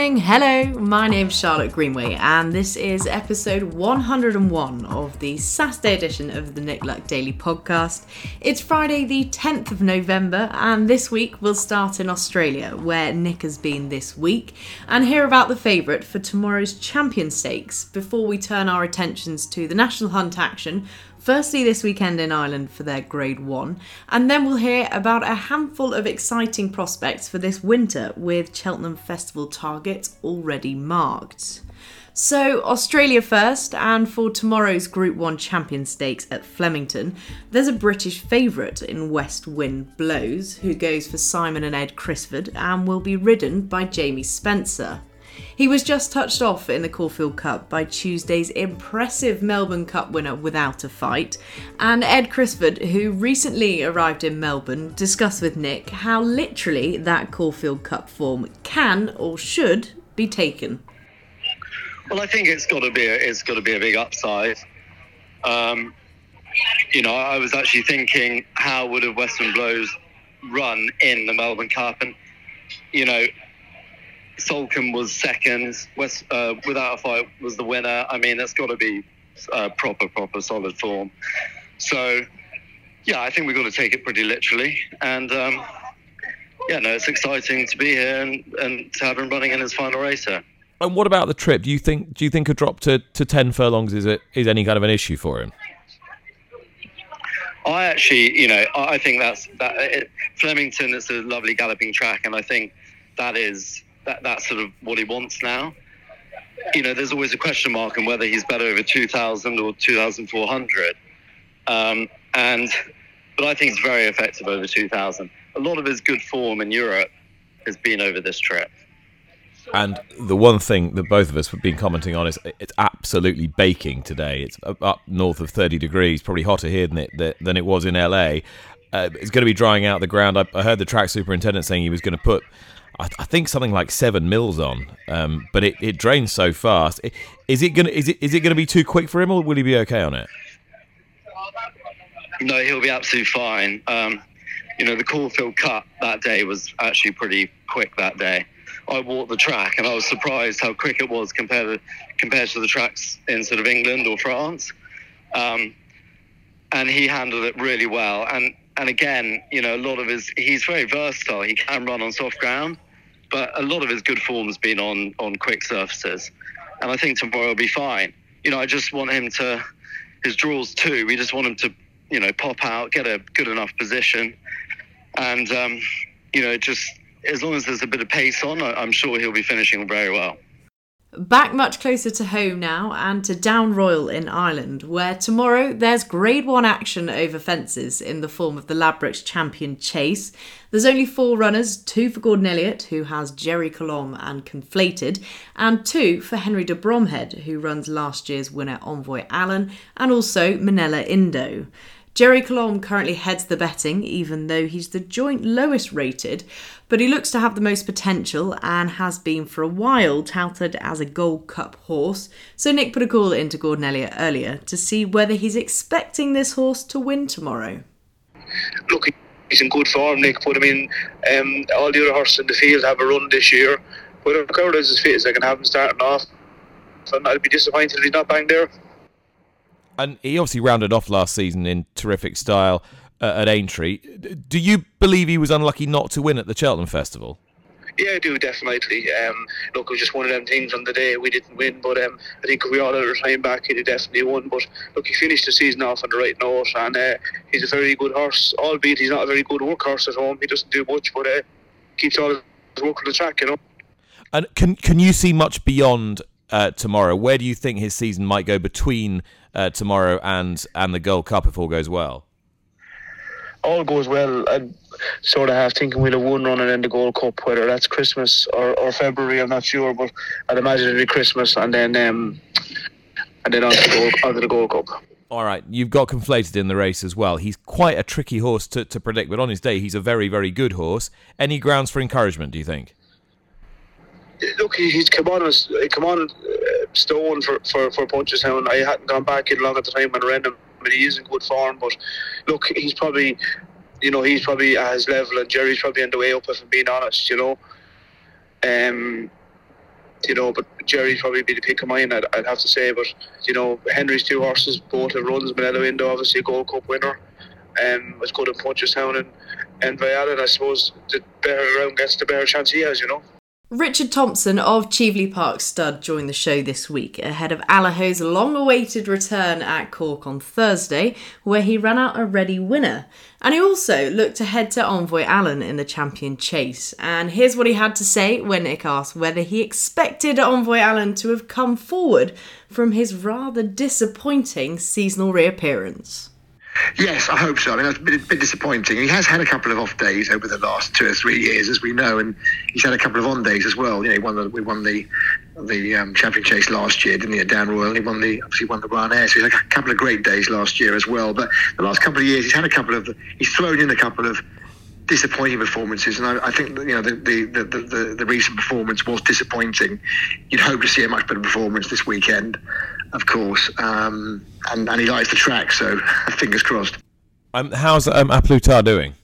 Hello, my name's Charlotte Greenway, and this is episode 101 of the Saturday edition of the Nick Luck Daily podcast. It's Friday, the 10th of November, and this week we'll start in Australia, where Nick has been this week, and hear about the favourite for tomorrow's Champion Stakes before we turn our attentions to the National Hunt action Firstly, this weekend in Ireland for their Grade 1, and then we'll hear about a handful of exciting prospects for this winter with Cheltenham Festival targets already marked. So, Australia first, and for tomorrow's Group 1 Champion Stakes at Flemington, there's a British favourite in West Wind Blows who goes for Simon and Ed Crisford and will be ridden by Jamie Spencer. He was just touched off in the Caulfield Cup by Tuesday's impressive Melbourne Cup winner without a fight, and Ed Crisford, who recently arrived in Melbourne, discussed with Nick how literally that Caulfield Cup form can or should be taken. Well, I think it's got to be a, it's got to be a big upside. Um, you know, I was actually thinking how would a West Wind Blows run in the Melbourne Cup, and you know, Salcombe was second. West uh, without a fight was the winner. I mean, that's got to be uh, proper, proper solid form. So, yeah, I think we've got to take it pretty literally. And um, yeah, no, it's exciting to be here and, and to have him running in his final race here. And what about the trip? Do you think do you think a drop to, to ten furlongs is it is any kind of an issue for him? I actually, you know, I think that's that. It, Flemington is a lovely galloping track, and I think that is that, that's sort of what he wants now. You know, there's always a question mark on whether he's better over 2,000 or 2,400. Um, and but I think he's very effective over 2,000. A lot of his good form in Europe has been over this trip. And the one thing that both of us have been commenting on is it's absolutely baking today. It's up north of 30 degrees, probably hotter here than it than it was in LA. Uh, it's going to be drying out the ground. I, I heard the track superintendent saying he was going to put I, I think something like seven mils on, um, but it, it drains so fast. Is it gonna is it is it gonna be too quick for him, or will he be okay on it? No, he'll be absolutely fine. Um, you know, the Caulfield Cup that day was actually pretty quick that day. I walked the track and I was surprised how quick it was compared to compared to the tracks in sort of England or France. Um, and he handled it really well. And and again, you know, a lot of his he's very versatile. He can run on soft ground, but a lot of his good form's been on on quick surfaces, and I think tomorrow will be fine. You know, I just want him to his draws too. We just want him to you know pop out, get a good enough position, and um, you know just as long as there's a bit of pace on, I'm sure he'll be finishing very well. Back much closer to home now and to Down Royal in Ireland, where tomorrow there's Grade 1 action over fences in the form of the Ladbrokes Champion Chase. There's only four runners two for Gordon Elliott, who has Gerri Colombe and Conflated, and two for Henry de Bromhead, who runs last year's winner Envoi Allen, and also Minella Indo. Gerri Colombe currently heads the betting, even though he's the joint lowest rated, but he looks to have the most potential and has been for a while touted as a Gold Cup horse. So Nick put a call into Gordon Elliott earlier to see whether he's expecting this horse to win tomorrow. Look, he's in good form, Nick, but I mean, um, all the other horses in the field have a run this year. But if Coward is as fit as I can have him starting off, so I'd be disappointed if he's not bang there. And he obviously rounded off last season in terrific style uh, at Aintree. Do you believe he was unlucky not to win at the Cheltenham Festival? Yeah, I do definitely. Um, look, it was just one of them things on the day we didn't win, but um, I think if we all had our time back, he'd have definitely won. But look, he finished the season off on the right note, and uh, he's a very good horse. Albeit he's not a very good workhorse at home, he doesn't do much, but uh, keeps all his work on the track, you know. And can can you see much beyond uh, tomorrow? Where do you think his season might go between uh, tomorrow and and the Gold Cup if all goes well? All goes well, and sort of half thinking we'll have one running in the Gold Cup, whether that's Christmas or, or February, I'm not sure, but I'd imagine it'll be Christmas and then um, and then onto the Gold, onto the Gold Cup. All right, you've got conflated in the race as well. He's quite a tricky horse to, to predict, but on his day, he's a very, very good horse. Any grounds for encouragement, do you think? Look, he's come on, come on, uh, stone for for for Punchestown. I hadn't gone back in long at the time when I ran him. I mean, he is in good form, but look, he's probably, you know, he's probably at his level, and Gerri's probably on the way up. If I'm being honest, you know. Um, you know, but Gerri'd probably be the pick of mine, I'd, I'd have to say. But, you know, Henry's two horses, both have runs. Minella Indo, obviously a Gold Cup winner, um, was good in Punchestown. And, and Vialan, I suppose, the better around gets the better chance he has, you know. Richard Thompson of Cheveley Park Stud joined the show this week ahead of Allaho's long awaited return at Cork on Thursday, where he ran out a ready winner. And he also looked ahead to Envoi Allen in the champion chase. And here's what he had to say when Nick asked whether he expected Envoi Allen to have come forward from his rather disappointing seasonal reappearance. Yes, I hope so. I mean, it's been a bit disappointing. He has had a couple of off days over the last two or three years, as we know, and he's had a couple of on days as well. You know, won the, we won the the um, champion chase last year, didn't he, at Down Royal? And he won the obviously won the Ryanair, so he had a couple of great days last year as well. But the last couple of years, he's had a couple of he's thrown in a couple of disappointing performances, and I, I think you know the the, the the, the recent performance was disappointing. You'd hope to see a much better performance this weekend of course. Um, and, and he likes the track, so fingers crossed. Um, how's um, A Plus Tard doing?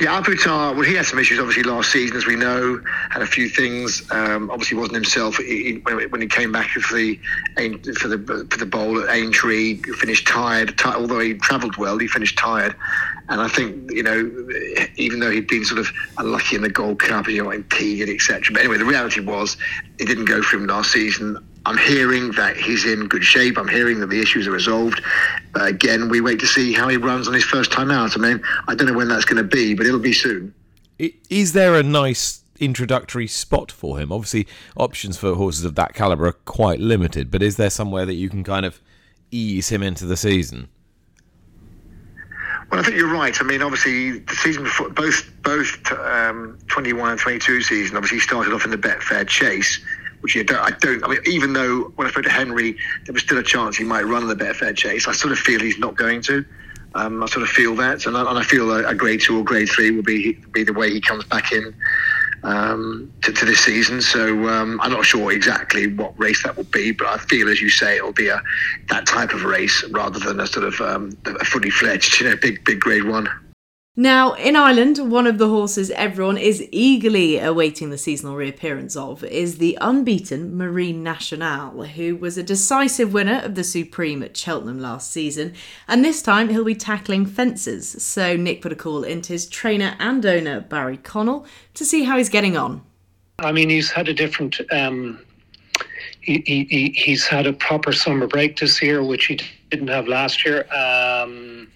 Yeah, A well, he had some issues obviously last season, as we know, had a few things. Um, obviously, wasn't himself he, when, when, he came back for the for the for the bowl at Aintree. He finished tired, t- although he travelled well. He finished tired, and I think you know, even though he'd been sort of unlucky in the Gold Cup, you know, impeded, etc. But anyway, the reality was it didn't go for him last season. I'm hearing that he's in good shape. I'm hearing that the issues are resolved. But again, we wait to see how he runs on his first time out. I mean, I don't know when that's going to be, but it'll be soon. Is there a nice introductory spot for him? Obviously, options for horses of that caliber are quite limited, but is there somewhere that you can kind of ease him into the season? Well, I think you're right. I mean, obviously, the season before, both both um, 21 and 22 season, obviously started off in the Betfair Chase, which I don't, I don't. I mean, even though when I spoke to Henry, there was still a chance he might run in the Betfair Chase. I sort of feel he's not going to. Um, I sort of feel that, and I, and I feel a, a, grade two or grade three will be be the way he comes back in um, to, to, this season. So um, I'm not sure exactly what race that will be, but I feel, as you say, it'll be a that type of race rather than a sort of um, a fully fledged, you know, big big grade one. Now, in Ireland, one of the horses everyone is eagerly awaiting the seasonal reappearance of is the unbeaten Marine Nationale, who was a decisive winner of the Supreme at Cheltenham last season, and this time he'll be tackling fences. So Nick put a call into his trainer and owner, Barry Connell, to see how he's getting on. I mean, he's had a different. Um, he, he, he's had a proper summer break this year, which he didn't have last year. Um,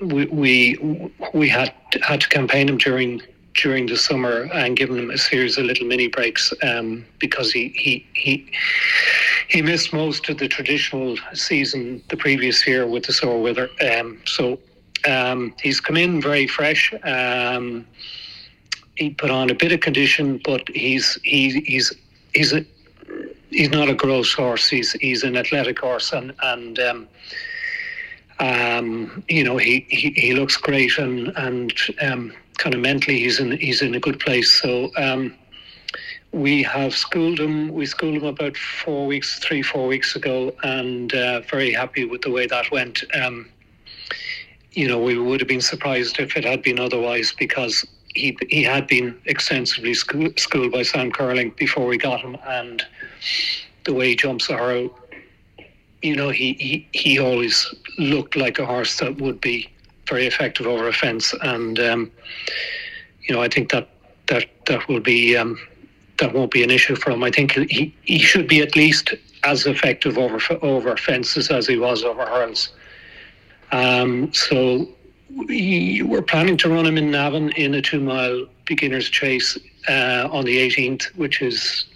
we we we had had to campaign him during during the summer and given him a series of little mini breaks um, because he, he he he missed most of the traditional season the previous year with the sore weather. Um, so um, he's come in very fresh. Um, he put on a bit of condition, but he's he, he's he's a he's not a gross horse. He's he's an athletic horse, and and um, you know, he, he, he looks great and and um, kind of mentally he's in he's in a good place. So um, we have schooled him. We schooled him about four weeks, three four weeks ago, and uh, very happy with the way that went. Um, you know, we would have been surprised if it had been otherwise because he he had been extensively school, schooled by Sam Curling before we got him, and the way he jumps a hurdle you know, he, he, he always looked like a horse that would be very effective over a fence. And, um, you know, I think that that, that will be, um, that won't be an issue for him. I think he, he should be at least as effective over over fences as he was over hurls. Um, so we, we're planning to run him in Navan in a two mile beginner's chase uh, on the 18th, which is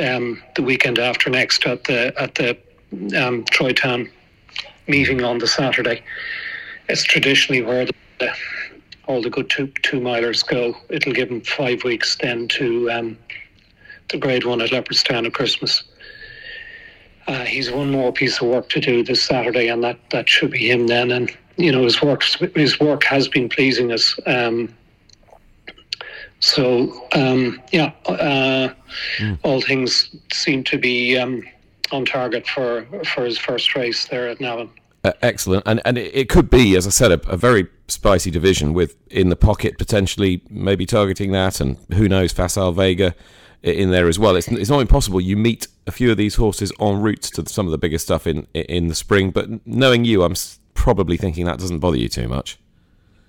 um, the weekend after next at the at the um, Troytown meeting on the Saturday. It's traditionally where the, all the good two two milers go. It'll give him five weeks then to um, the grade one at Leopardstown at Christmas. Uh, he's one more piece of work to do this Saturday, and that, that should be him then. And you know his work his work has been pleasing us. Um, so um, yeah, uh, mm. all things seem to be um, on target for for his first race there at Navan. Uh, excellent, and and it, could be, as I said, a, a, very spicy division with in the pocket potentially maybe targeting that, and who knows, Facile Vega in there as well. It's it's not impossible. You meet a few of these horses en route to some of the bigger stuff in in the spring, but knowing you, I'm probably thinking that doesn't bother you too much.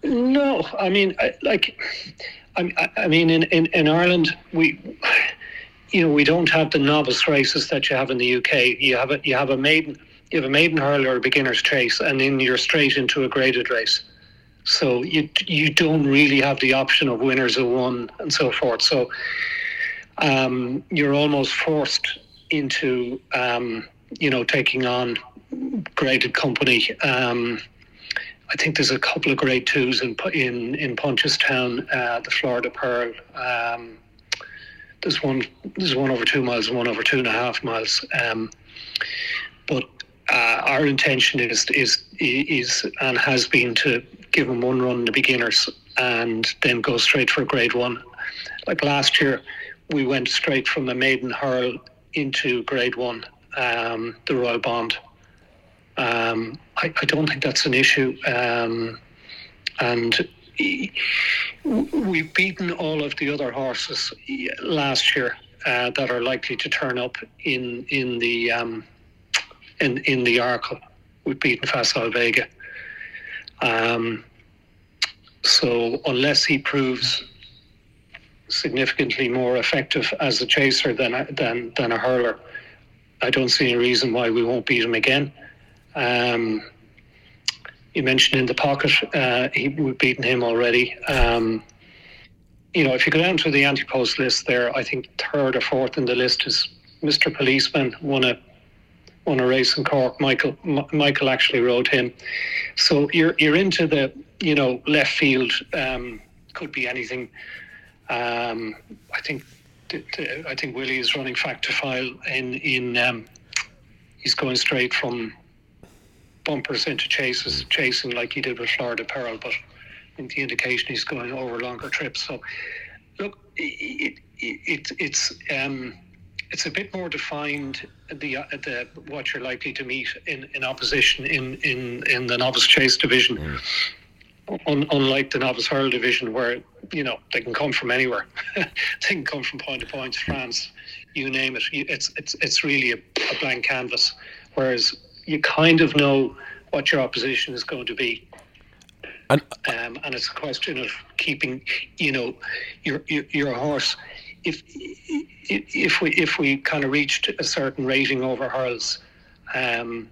No, I mean, I, like, I, I mean, in, in in Ireland, we you know we don't have the novice races that you have in the UK. You have a you have a maiden you have a maiden hurl or a beginner's chase, and then you're straight into a graded race. So you you don't really have the option of winners of one and so forth. So um, you're almost forced into um, you know taking on graded company. Um, I think there's a couple of grade twos in in in Punchestown, uh, the Florida Pearl. Um, there's one there's one over two miles, one over two and a half miles. Um, but uh, our intention is is is and has been to give them one run the beginners and then go straight for grade one. Like last year, we went straight from a maiden hurl into grade one, um, the Royal Bond. Um, I, I, don't think that's an issue, um, and we've beaten all of the other horses last year uh, that are likely to turn up in in the um, in in the Arkle. We've beaten Facile Vega. Um, so unless he proves significantly more effective as a chaser than a, than than a hurler, I don't see any reason why we won't beat him again. Um, you mentioned in the pocket, uh, he, we've beaten him already. Um, you know, if you go down to the anti-post list there, I think third or fourth in the list is Mr. Policeman won a won a race in Cork. Michael M- Michael actually rode him. So you're you're into the you know left field. Um, could be anything. Um, I think I think Willie is running Fact To File in in. Um, he's going straight from bumpers into chases, chasing like he did with Florida Pearl, but in the indication he's going over longer trips. So, look, it, it, it it's um, it's a bit more defined the uh, the what you're likely to meet in, in opposition in, in, in the novice chase division. Mm. Un, unlike the novice hurl division, where you know they can come from anywhere, they can come from point to point, France, you name it. It's it's it's really a, a blank canvas. Whereas you kind of know what your opposition is going to be. And, um, and it's a question of keeping, you know, your your, your horse if if we if we kind of reached a certain rating over hurls, um,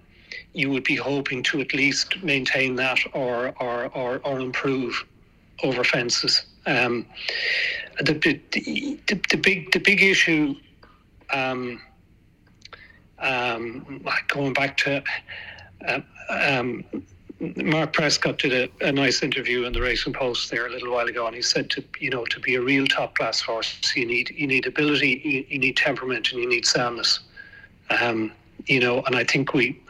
you would be hoping to at least maintain that or or or, or improve over fences. Um, the, the, the, the big the big issue, um, um, going back to uh, um, Mark Prescott did a, a, nice interview in the Racing Post there a little while ago, and he said to you know to be a real top class horse, you need you need ability, you, you need temperament, and you need soundness. Um, you know, and I think we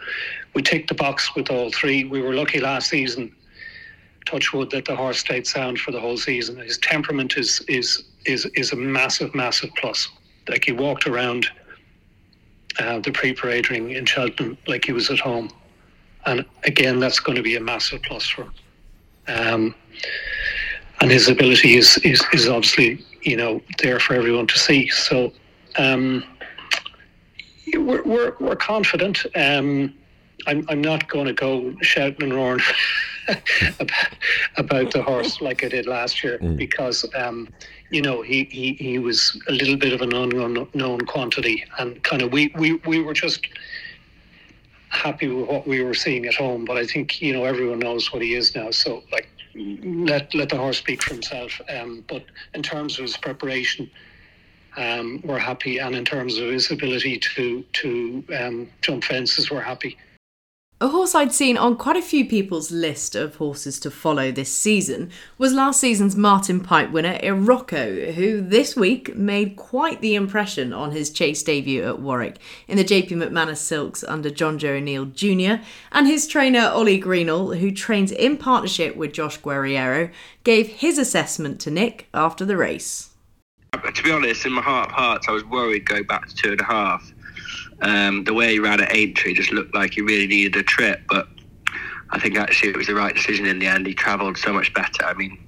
we ticked the box with all three. We were lucky last season, touch wood, that the horse stayed sound for the whole season. His temperament is is is is a massive, massive plus. Like he walked around uh, the pre-parade ring in Cheltenham like he was at home and again, that's going to be a massive plus for him. Um, and his ability is, is, is obviously, you know, there for everyone to see. So um, we're, we're, we're confident. Um, I'm, I'm not going to go shouting and roaring about, the horse like I did last year mm. because, um, you know, he, he, he was a little bit of an unknown quantity and kind of we, we, we were just happy with what we were seeing at home. But I think you know everyone knows what he is now. So like let let the horse speak for himself. Um, but in terms of his preparation, um, we're happy, and in terms of his ability to to um, jump fences, we're happy. A horse I'd seen on quite a few people's list of horses to follow this season was last season's Martin Pipe winner Iroko, who this week made quite the impression on his chase debut at Warwick in the JP McManus Silks under Jonjo O'Neill Jr. And his trainer Ollie Greenall, who trains in partnership with Josh Guerriero, gave his assessment to Nick after the race. To be honest, in my heart of hearts, I was worried going back to two and a half um, the way he ran at Aintree just looked like he really needed a trip, but I think actually it was the right decision in the end. He travelled so much better. I mean,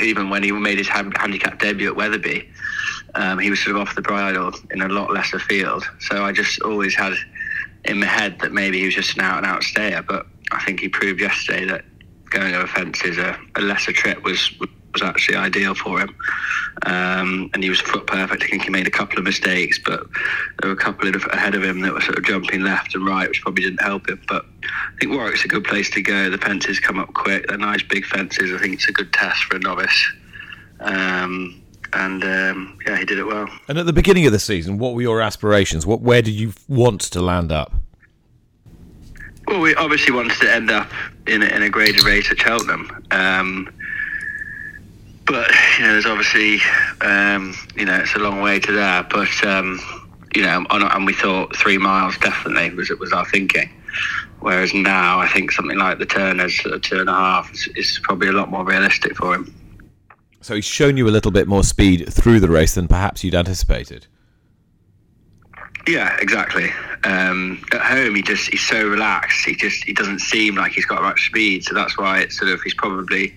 even when he made his handicap debut at Wetherby, um, he was sort of off the bridle in a lot lesser field. So I just always had in my head that maybe he was just an out and out stayer. But I think he proved yesterday that going over fences, a, a lesser trip was was actually ideal for him. Um, and he was foot perfect. I think he made a couple of mistakes, but there were a couple of ahead of him that were sort of jumping left and right, which probably didn't help him. But I think Warwick's a good place to go. The fences come up quick. They're nice big fences. I think it's a good test for a novice. Um, and um, yeah, he did it well. And at the beginning of the season, what were your aspirations? What where did you want to land up? Well, we obviously wanted to end up in a, in a graded race at Cheltenham. Um, but you know, there's obviously um, you know it's a long way to there. But um, you know, and we thought three miles definitely was was our thinking. Whereas now, I think something like the Turners two and a half is, is probably a lot more realistic for him. So he's shown you a little bit more speed through the race than perhaps you'd anticipated. Yeah, exactly. Um, at home, he just he's so relaxed. He just he doesn't seem like he's got much speed. So that's why it's sort of he's probably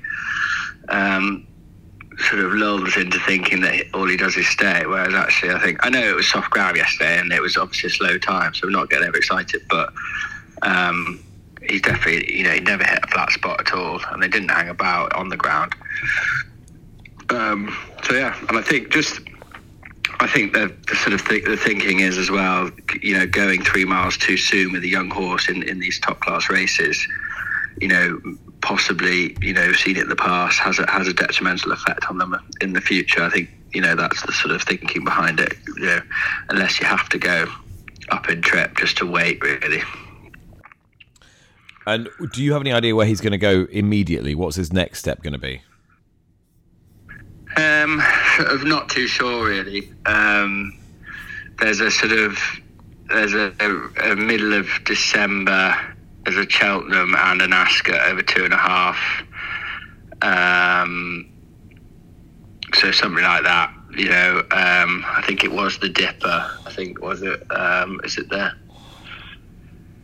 um, sort of lulled into thinking that all he does is stay. Whereas actually, I think I know it was soft ground yesterday, and it was obviously a slow time, so we're not getting overexcited. But um, he's definitely, you know, he never hit a flat spot at all, and they didn't hang about on the ground. Um, so yeah, and I think just. I think the, the sort of th- the thinking is as well, you know, going three miles too soon with a young horse in, in these top class races, you know, possibly, you know, seen it in the past has a, has a detrimental effect on them in the future. I think, you know, that's the sort of thinking behind it. You know, unless you have to go up in trip just to wait, really. And do you have any idea where he's going to go immediately? What's his next step going to be? Um, I'm not too sure really. Um, there's a sort of there's a, a, a middle of December as a Cheltenham and an Ascot over two and a half. Um, so something like that. You know, um, I think it was the Dipper. I think was it? Um, is it there?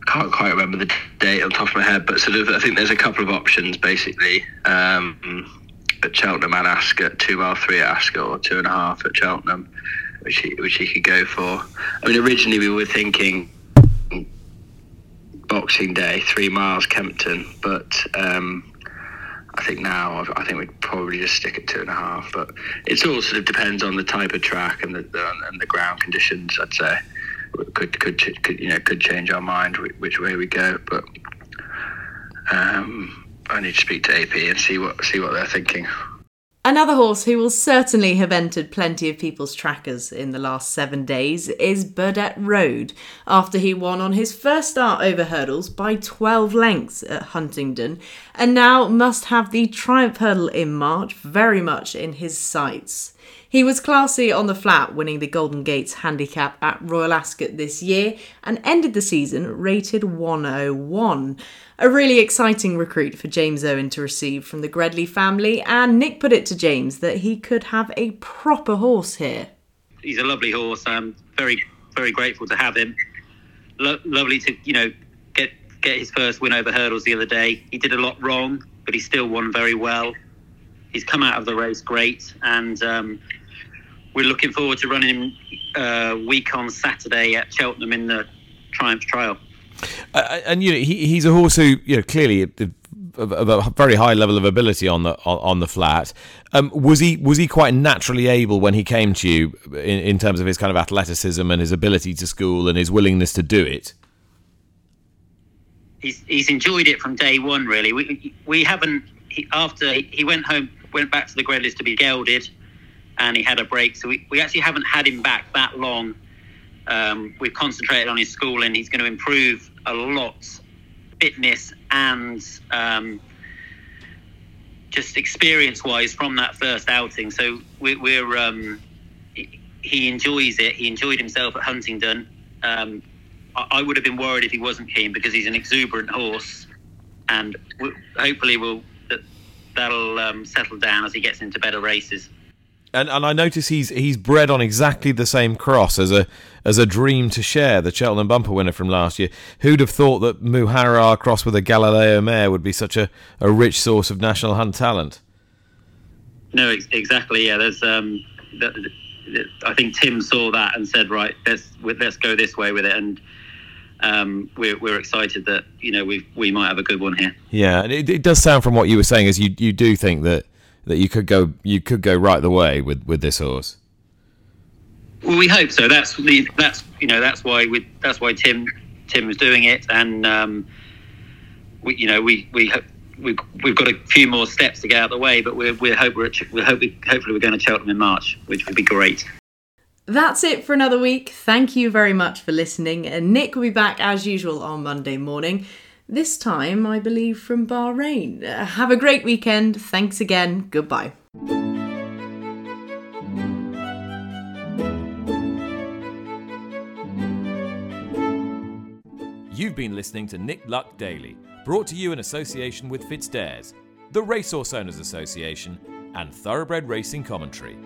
Can't quite remember the date on top of my head, but sort of, I think there's a couple of options basically. Um, at Cheltenham and Ascot, two mile three at or two and a half at Cheltenham, which he, which he could go for. I mean, originally we were thinking Boxing Day, three miles Kempton, but um, I think now I think we'd probably just stick at two and a half. But it all sort of depends on the type of track and the, the and the ground conditions. I'd say could could could you know could change our mind which way we go, but. Um, I need to speak to AP and see what see what they're thinking. Another horse who will certainly have entered plenty of people's trackers in the last seven days is Burdett Road, after he won on his first start over hurdles by 12 lengths at Huntingdon, and now must have the Triumph Hurdle in March very much in his sights. He was classy on the flat, winning the Golden Gates handicap at Royal Ascot this year and ended the season rated 101. A really exciting recruit for James Owen to receive from the Gredley family, and Nick put it to James that he could have a proper horse here. He's a lovely horse. I'm very, very grateful to have him. Lo- lovely to, you know, get get his first win over hurdles the other day. He did a lot wrong, but he still won very well he's come out of the race great, and um, we're looking forward to running him uh, week on Saturday at Cheltenham in the Triumph Trial. Uh, and you know he, he's a horse who you know clearly of a very high level of ability on the on, the flat. Um, was he was he quite naturally able when he came to you in, in terms of his kind of athleticism and his ability to school and his willingness to do it? He's he's enjoyed it from day one. Really, we we haven't he, after he went home went back to the Gredleys to be gelded, and he had a break. So we, we actually haven't had him back that long. Um, we've concentrated on his schooling. He's going to improve a lot fitness and um, just experience-wise from that first outing. So we, we're um, he enjoys it. He enjoyed himself at Huntingdon. Um, I, I would have been worried if he wasn't keen because he's an exuberant horse, and hopefully that, that'll um, settle down as he gets into better races. And and I notice he's he's bred on exactly the same cross as a as a dream to share, the Cheltenham bumper winner from last year. Who'd have thought that Muhaarar cross with a Galileo mare would be such a, a rich source of national hunt talent? No, ex- exactly. Yeah, there's. Um, th- th- I think Tim saw that and said, right, let's let's go this way with it, and um, we're we're excited that you know we we might have a good one here. Yeah, and it, it does sound from what you were saying is you you do think that that you could go you could go right the way with with this horse. Well, we hope so. That's the that's you know that's why we that's why Tim Tim was doing it, and um, we you know we we hope. We've, we've got a few more steps to get out of the way, but we're, we're hope we're, at, we hope we, hopefully we're going to Cheltenham in March, which would be great. That's it for another week. Thank you very much for listening. And Nick will be back as usual on Monday morning. This time, I believe, from Bahrain. Uh, have a great weekend. Thanks again. Goodbye. You've been listening to Nick Luck Daily, brought to you in association with FitzDares, the Racehorse Owners Association, and Thoroughbred Racing Commentary.